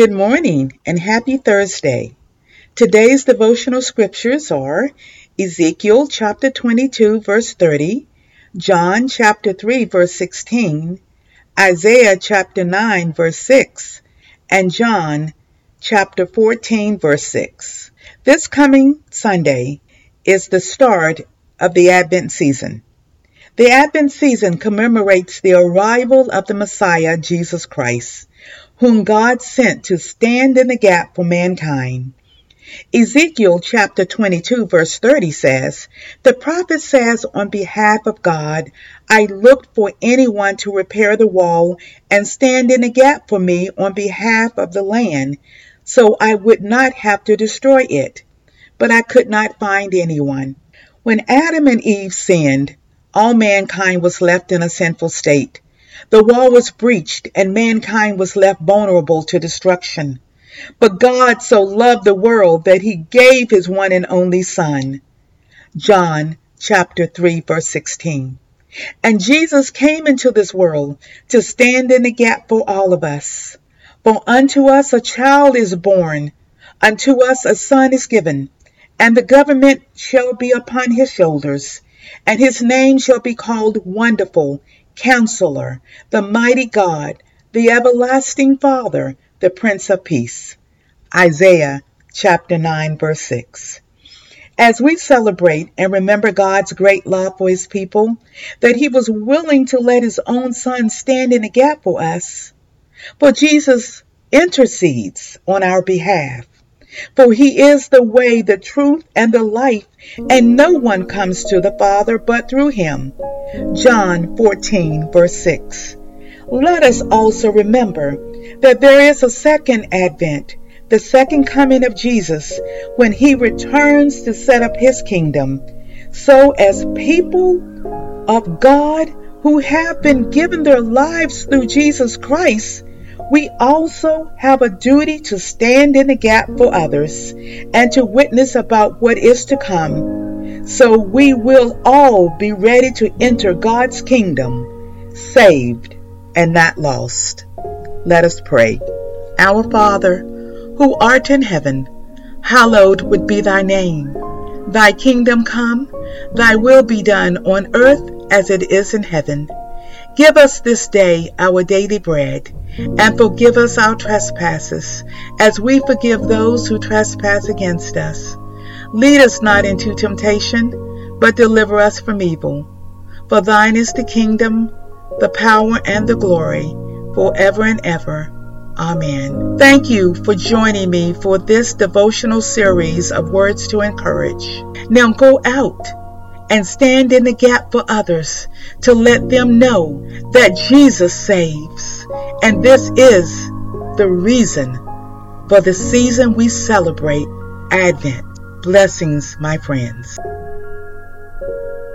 Good morning and happy Thursday. Today's devotional scriptures are Ezekiel chapter 22 verse 30, John chapter 3 verse 16, Isaiah chapter 9 verse 6, and John chapter 14 verse 6. This coming Sunday is the start of the Advent season. The Advent season commemorates the arrival of the Messiah, Jesus Christ, whom God sent to stand in the gap for mankind. Ezekiel chapter 22 verse 30 says, The prophet says on behalf of God, I looked for anyone to repair the wall and stand in the gap for me on behalf of the land, so I would not have to destroy it. But I could not find anyone. When Adam and Eve sinned, all mankind was left in a sinful state. The wall was breached and mankind was left vulnerable to destruction. But God so loved the world that he gave his one and only son. John chapter 3 verse 16. And Jesus came into this world to stand in the gap for all of us. For unto us a child is born, unto us a son is given, and the government shall be upon his shoulders and his name shall be called Wonderful, Counselor, the Mighty God, the Everlasting Father, the Prince of Peace. Isaiah chapter 9, verse 6. As we celebrate and remember God's great love for his people, that he was willing to let his own son stand in the gap for us, for Jesus intercedes on our behalf. For he is the way, the truth, and the life, and no one comes to the Father but through him. John 14, verse 6. Let us also remember that there is a second advent, the second coming of Jesus, when he returns to set up his kingdom. So, as people of God who have been given their lives through Jesus Christ, we also have a duty to stand in the gap for others and to witness about what is to come. So we will all be ready to enter God's kingdom, saved and not lost. Let us pray. Our Father, who art in heaven, hallowed would be thy name. Thy kingdom come, thy will be done on earth as it is in heaven. Give us this day our daily bread, and forgive us our trespasses, as we forgive those who trespass against us. Lead us not into temptation, but deliver us from evil. For thine is the kingdom, the power, and the glory, forever and ever. Amen. Thank you for joining me for this devotional series of words to encourage. Now go out and stand in the gap for others to let them know that Jesus saves. And this is the reason for the season we celebrate Advent. Blessings, my friends.